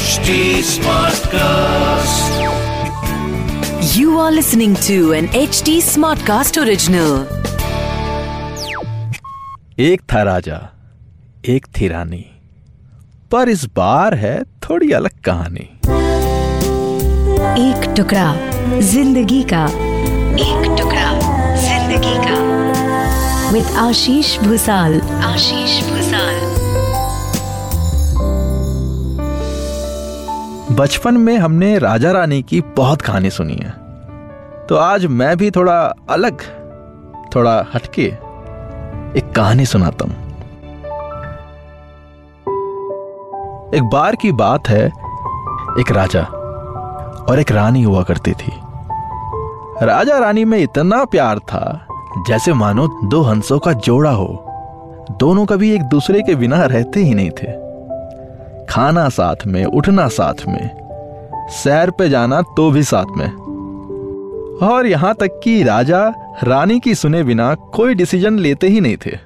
HD Smartcast. You are listening to an HD Smartcast original. एक था राजा एक थी रानी। पर इस बार है थोड़ी अलग कहानी। एक टुकड़ा ज़िंदगी का। एक टुकड़ा ज़िंदगी का। विद आशीष भूसाल आशीष भूसाल बचपन में हमने राजा रानी की बहुत कहानी सुनी है। तो आज मैं भी थोड़ा अलग, थोड़ा हटके एक कहानी सुनाता हूँ। एक बार की बात है, एक राजा और एक रानी हुआ करती थी। राजा रानी में इतना प्यार था, जैसे मानो दो हंसों का जोड़ा हो। दोनों कभी एक दूसरे के बिना रहते ही नहीं थे। खाना साथ में उठना साथ में सैर पे जाना तो भी साथ में। और यहाँ तक कि राजा रानी की सुने बिना कोई डिसीज़न लेते ही नहीं थे।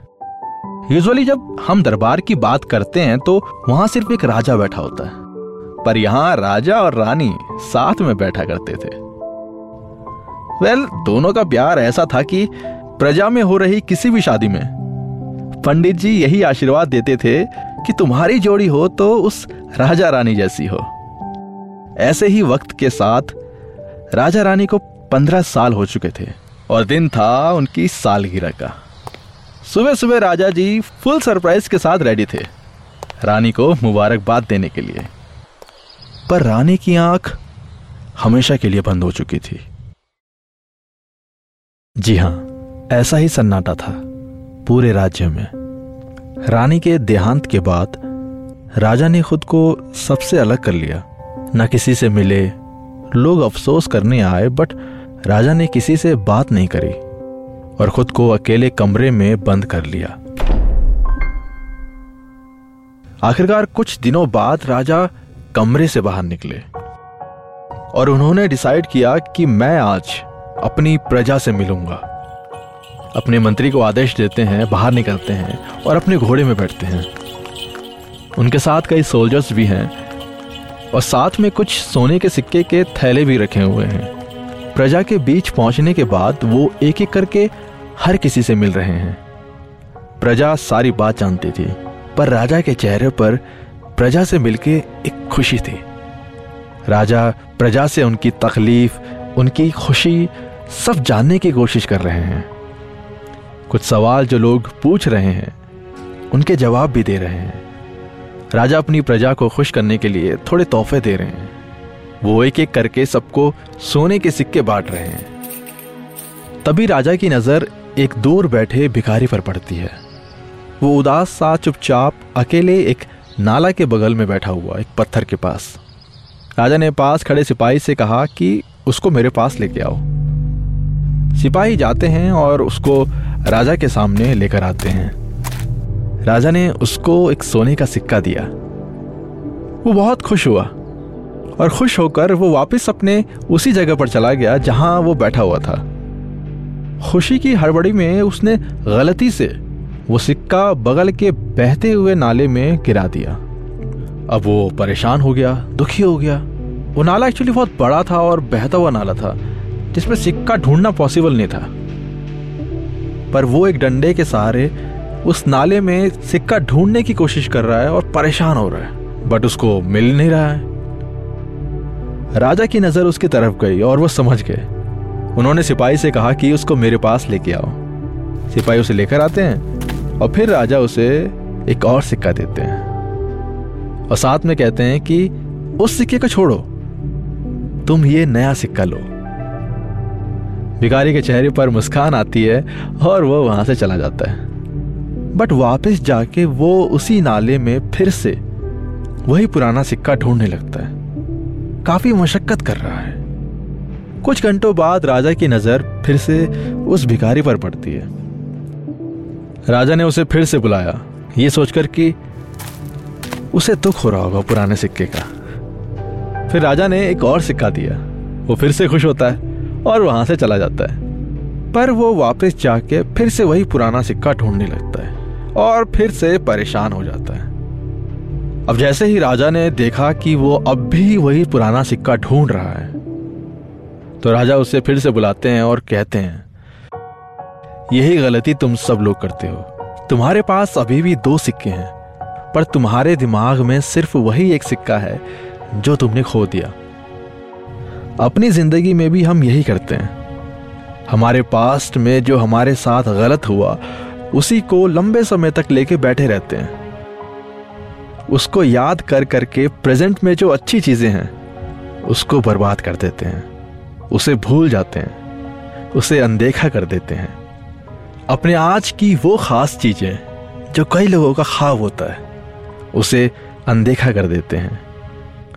यूजुअली जब हम दरबार की बात करते हैं तो वहाँ सिर्फ़ एक राजा बैठा होता है। पर यहाँ राजा और रानी साथ में बैठा करते थे। वेल well, दोनों का प्यार ऐसा था कि प्रजा में हो रही किसी भी शादी में पंडित जी यही आशीर्वाद देते थे कि तुम्हारी जोड़ी हो तो उस राजा रानी जैसी हो। ऐसे ही वक्त के साथ राजा रानी को पंद्रह साल हो चुके थे और दिन था उनकी सालगिरह का। सुबह सुबह राजा जी फुल सरप्राइज़ के साथ रेडी थे, रानी को मुबारकबाद देने के लिए। पर रानी की आँख हमेशा के लिए बंद हो चुकी थी। जी हाँ, ऐसा ही सन्नाटा था पूरे राज्य में। रानी के देहांत के बाद राजा ने खुद को सबसे अलग कर लिया। न किसी से मिले, लोग अफसोस करने आए, बट राजा ने किसी से बात नहीं करी और खुद को अकेले कमरे में बंद कर लिया। आखिरकार कुछ दिनों बाद राजा कमरे से बाहर निकले और उन्होंने डिसाइड किया कि मैं आज अपनी प्रजा से मिलूँगा। अपने मंत्री को आदेश देते हैं, बाहर निकलते हैं और अपने घोड़े में बैठते हैं। उनके साथ कई सोल्जर्स भी हैं और साथ में कुछ सोने के सिक्के के थैले भी रखे हुए हैं। प्रजा के बीच पहुँचने के बाद वो एक एक करके हर किसी से मिल रहे हैं। प्रजा सारी बात जानती थी, पर राजा के चेहरे पर प्रजा से मिलके एक खुशी थी। राजा प्रजा से उनकी तकलीफ़, उनकी खुशी सब जानने की कोशिश कर रहे हैं। कुछ सवाल जो लोग पूछ रहे हैं, उनके जवाब भी दे रहे हैं। राजा अपनी प्रजा को खुश करने के लिए थोड़े तोहफे दे रहे हैं। वो एक एक करके सबको सोने के सिक्के बांट रहे हैं। तभी राजा की नज़र एक दूर बैठे भिखारी पर पड़ती है। वो उदास सा चुपचाप अकेले एक नाला के बगल में बैठा हुआ, एक पत्थर के पास। राजा ने पास खड़े सिपाही से कहा कि, उसको मेरे पास लेके आओ। सिपाही जाते हैं और उसको राजा के सामने लेकर आते हैं। राजा ने उसको एक सोने का सिक्का दिया। वो बहुत खुश हुआ और खुश होकर वो वापस अपने उसी जगह पर चला गया जहाँ वो बैठा हुआ था। खुशी की हड़बड़ी में उसने गलती से वो सिक्का बगल के बहते हुए नाले में गिरा दिया। अब वो परेशान हो गया, दुखी हो गया। वो नाला एक्चुअली बहुत बड़ा था और बहता हुआ नाला था, जिसमें सिक्का ढूंढना पॉसिबल नहीं था। पर वो एक डंडे के सहारे उस नाले में सिक्का ढूँढने की कोशिश कर रहा है और परेशान हो रहा है। बट उसको मिल नहीं रहा है। राजा की नज़र उसकी तरफ़ गई और वो समझ गए। उन्होंने सिपाही से कहा कि उसको मेरे पास लेके आओ। सिपाही उसे लेकर आते हैं और फिर राजा उसे एक और सिक्का देते हैं। और साथ में कहते हैं कि उस सिक्के को छोड़ो। तुम ये नया सिक्का लो। भिखारी के चेहरे पर मुस्कान आती है और वो वहाँ से चला जाता है। बट वापस जाके वो उसी नाले में फिर से वही पुराना सिक्का ढूँढने लगता है। काफ़ी मशक्कत कर रहा है। कुछ घंटों बाद राजा की नज़र फिर से उस भिखारी पर पड़ती है। राजा ने उसे फिर से बुलाया। ये सोचकर कि उसे दुख हो रहा होगा पुराने सिक्के का। फिर राजा ने एक और सिक्का दिया। वो फिर से खुश होता है। और वहाँ से चला जाता है। पर वो वापस जाके फिर से वही पुराना सिक्का ढूँढने लगता है और फिर से परेशान हो जाता है। अब जैसे ही राजा ने देखा कि वो अब भी वही पुराना सिक्का ढूंढ रहा है तो राजा उसे फिर से बुलाते हैं और कहते हैं, यही गलती तुम सब लोग करते हो। तुम्हारे पास अभी भी दो सिक्के हैं, पर तुम्हारे दिमाग में सिर्फ़ वही एक सिक्का है जो तुमने खो दिया। अपनी ज़िंदगी में भी हम यही करते हैं। हमारे पास्ट में जो हमारे साथ गलत हुआ, उसी को लंबे समय तक लेके बैठे रहते हैं। उसको याद कर करके प्रेजेंट में जो अच्छी चीज़ें हैं, उसको बर्बाद कर देते हैं। उसे भूल जाते हैं। उसे अनदेखा कर देते हैं। अपने आज की वो खास चीज़ें, जो कई लोगों का ख्वाब होता है, उसे अनदेखा कर देते हैं।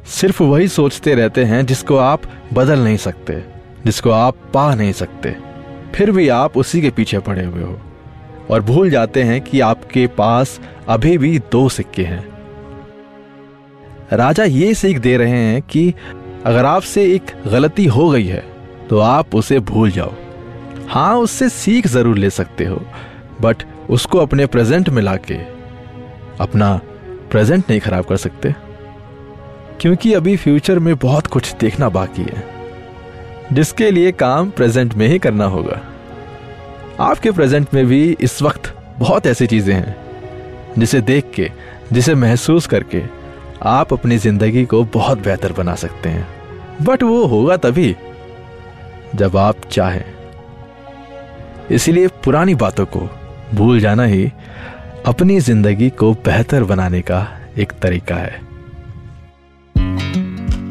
सिर्फ़ वही सोचते रहते हैं जिसको आप बदल नहीं सकते, जिसको आप पा नहीं सकते। फिर भी आप उसी के पीछे पड़े हुए हो और भूल जाते हैं कि आपके पास अभी भी दो सिक्के हैं। राजा ये सीख दे रहे हैं कि अगर आपसे एक गलती हो गई है तो आप उसे भूल जाओ। हाँ उससे सीख ज़रूर ले सकते हो, बट उसको अपने प्रेजेंट में लाके अपना प्रेजेंट नहीं खराब कर सकते। क्योंकि अभी फ्यूचर में बहुत कुछ देखना बाकी है। जिसके लिए काम प्रेजेंट में ही करना होगा। आपके प्रेजेंट में भी इस वक्त बहुत ऐसी चीज़ें हैं, जिसे देख के, जिसे महसूस करके आप अपनी ज़िंदगी को बहुत बेहतर बना सकते हैं। बट वो होगा तभी, जब आप चाहें। इसलिए पुरानी बातों को भूल जाना ही अपनी ज़िंदगी को बेहतर बनाने का एक तरीका है।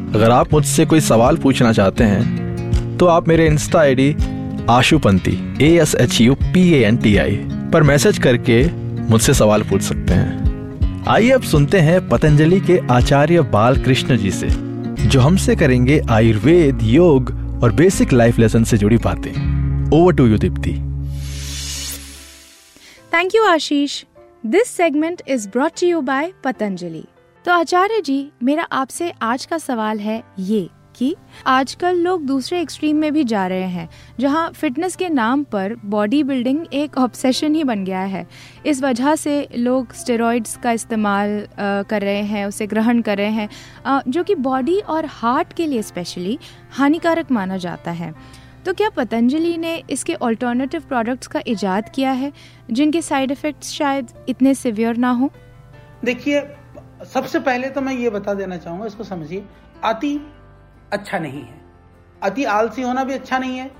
अगर आप मुझसे कोई सवाल पूछना चाहते हैं तो आप मेरे insta ID Ashupanti A S H U P A N T I पर मैसेज करके मुझसे सवाल पूछ सकते हैं। आइए अब सुनते हैं पतंजलि के आचार्य बाल कृष्ण जी से, जो हमसे करेंगे आयुर्वेद, योग और बेसिक लाइफ लेसन से जुड़ी बातें। Over to you Deepti thank you Ashish this segment is brought you by Patanjali तो आचार्य जी, मेरा आपसे आज का सवाल है ये कि आजकल लोग दूसरे एक्सट्रीम में भी जा रहे हैं, जहाँ फिटनेस के नाम पर बॉडी बिल्डिंग एक ऑब्सेशन ही बन गया है। इस वजह से लोग स्टेरॉइड्स का इस्तेमाल कर रहे हैं, उसे ग्रहण कर रहे हैं जो कि बॉडी और हार्ट के लिए स्पेशली हानिकारक माना जाता है। तो क्या पतंजलि ने इसके ऑल्टरनेटिव प्रोडक्ट्स का इजाद किया है, जिनके साइड इफ़ेक्ट्स शायद इतने सिवियर ना हो? देखिए सबसे पहले तो मैं ये बता देना चाहूँगा, इसको समझिए, अति अच्छा नहीं है। अति आलसी होना भी अच्छा नहीं है,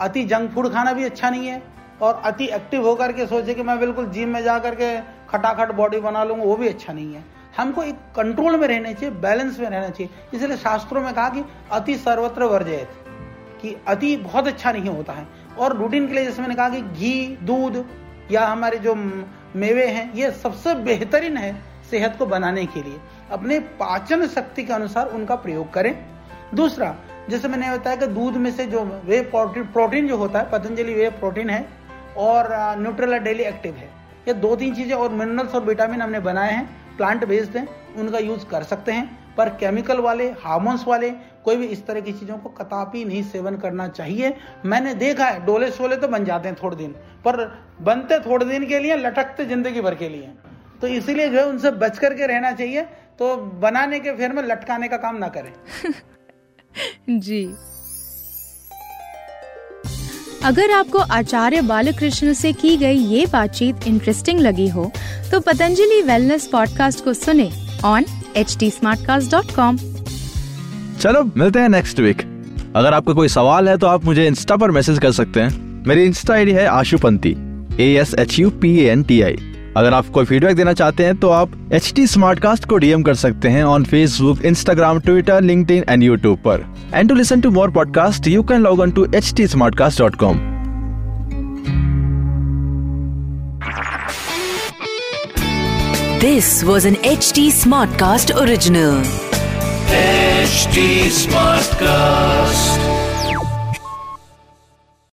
अति जंक फ़ूड खाना भी अच्छा नहीं है, और अति एक्टिव होकर के सोचे कि मैं बिल्कुल जिम में जा करके खटाखट बॉडी बना लूँगा वो भी अच्छा नहीं है। हमको एक कंट्रोल में रहना चाहिए, बैलेंस में रहना चाहिए। इसलिए शास्त्रों में कहा कि अति सर्वत्र वर्जयत, कि अति बहुत अच्छा नहीं होता है। और रूटीन के लिए जैसे मैंने कहा कि घी, दूध या हमारे जो मेवे हैं, ये सबसे बेहतरीन है। सेहत को बनाने के लिए। अपने पाचन शक्ति के अनुसार उनका प्रयोग करें। दूसरा, जैसे मैंने बताया कि दूध में से जो वे प्रोटीन जो होता है, पतंजलि वे प्रोटीन है और न्यूट्रेला डेली एक्टिव है। ये दो तीन चीज़ें और मिनरल्स और विटामिन हमने बनाए हैं प्लांट बेस्ड हैं, उनका यूज़ कर सकते हैं। पर केमिकल वाले हार्मोन्स वाले, कोई भी इस तरह की चीज़ों को कतापी नहीं सेवन करना चाहिए। मैंने देखा है, डोले सोले तो बन जाते हैं थोड़े दिन, पर बनते थोड़े दिन के लिए, लटकते ज़िंदगी भर के लिए। तो इसीलिए जो है उनसे बच करके रहना चाहिए। तो बनाने के फिर में लटकाने का काम ना करें। जी। अगर आपको आचार्य बालकृष्ण से की गई ये बातचीत इंटरेस्टिंग लगी हो तो पतंजलि वेलनेस पॉडकास्ट को सुने ऑन एच टी चलो मिलते हैं नेक्स्ट वीक अगर आपका कोई सवाल है तो आप मुझे इंस्टा पर मैसेज कर सकते हैं। मेरी इंस्टा आईडी है Ashupanti A S H U P N T I अगर आप कोई फीडबैक देना चाहते हैं तो आप एच टी को डीएम कर सकते हैं on Facebook Instagram Twitter link and YouTube पर and to listen to more podcast you can log on to H T smart cast dot com This was an HT Smartcast original. HT Smartcast.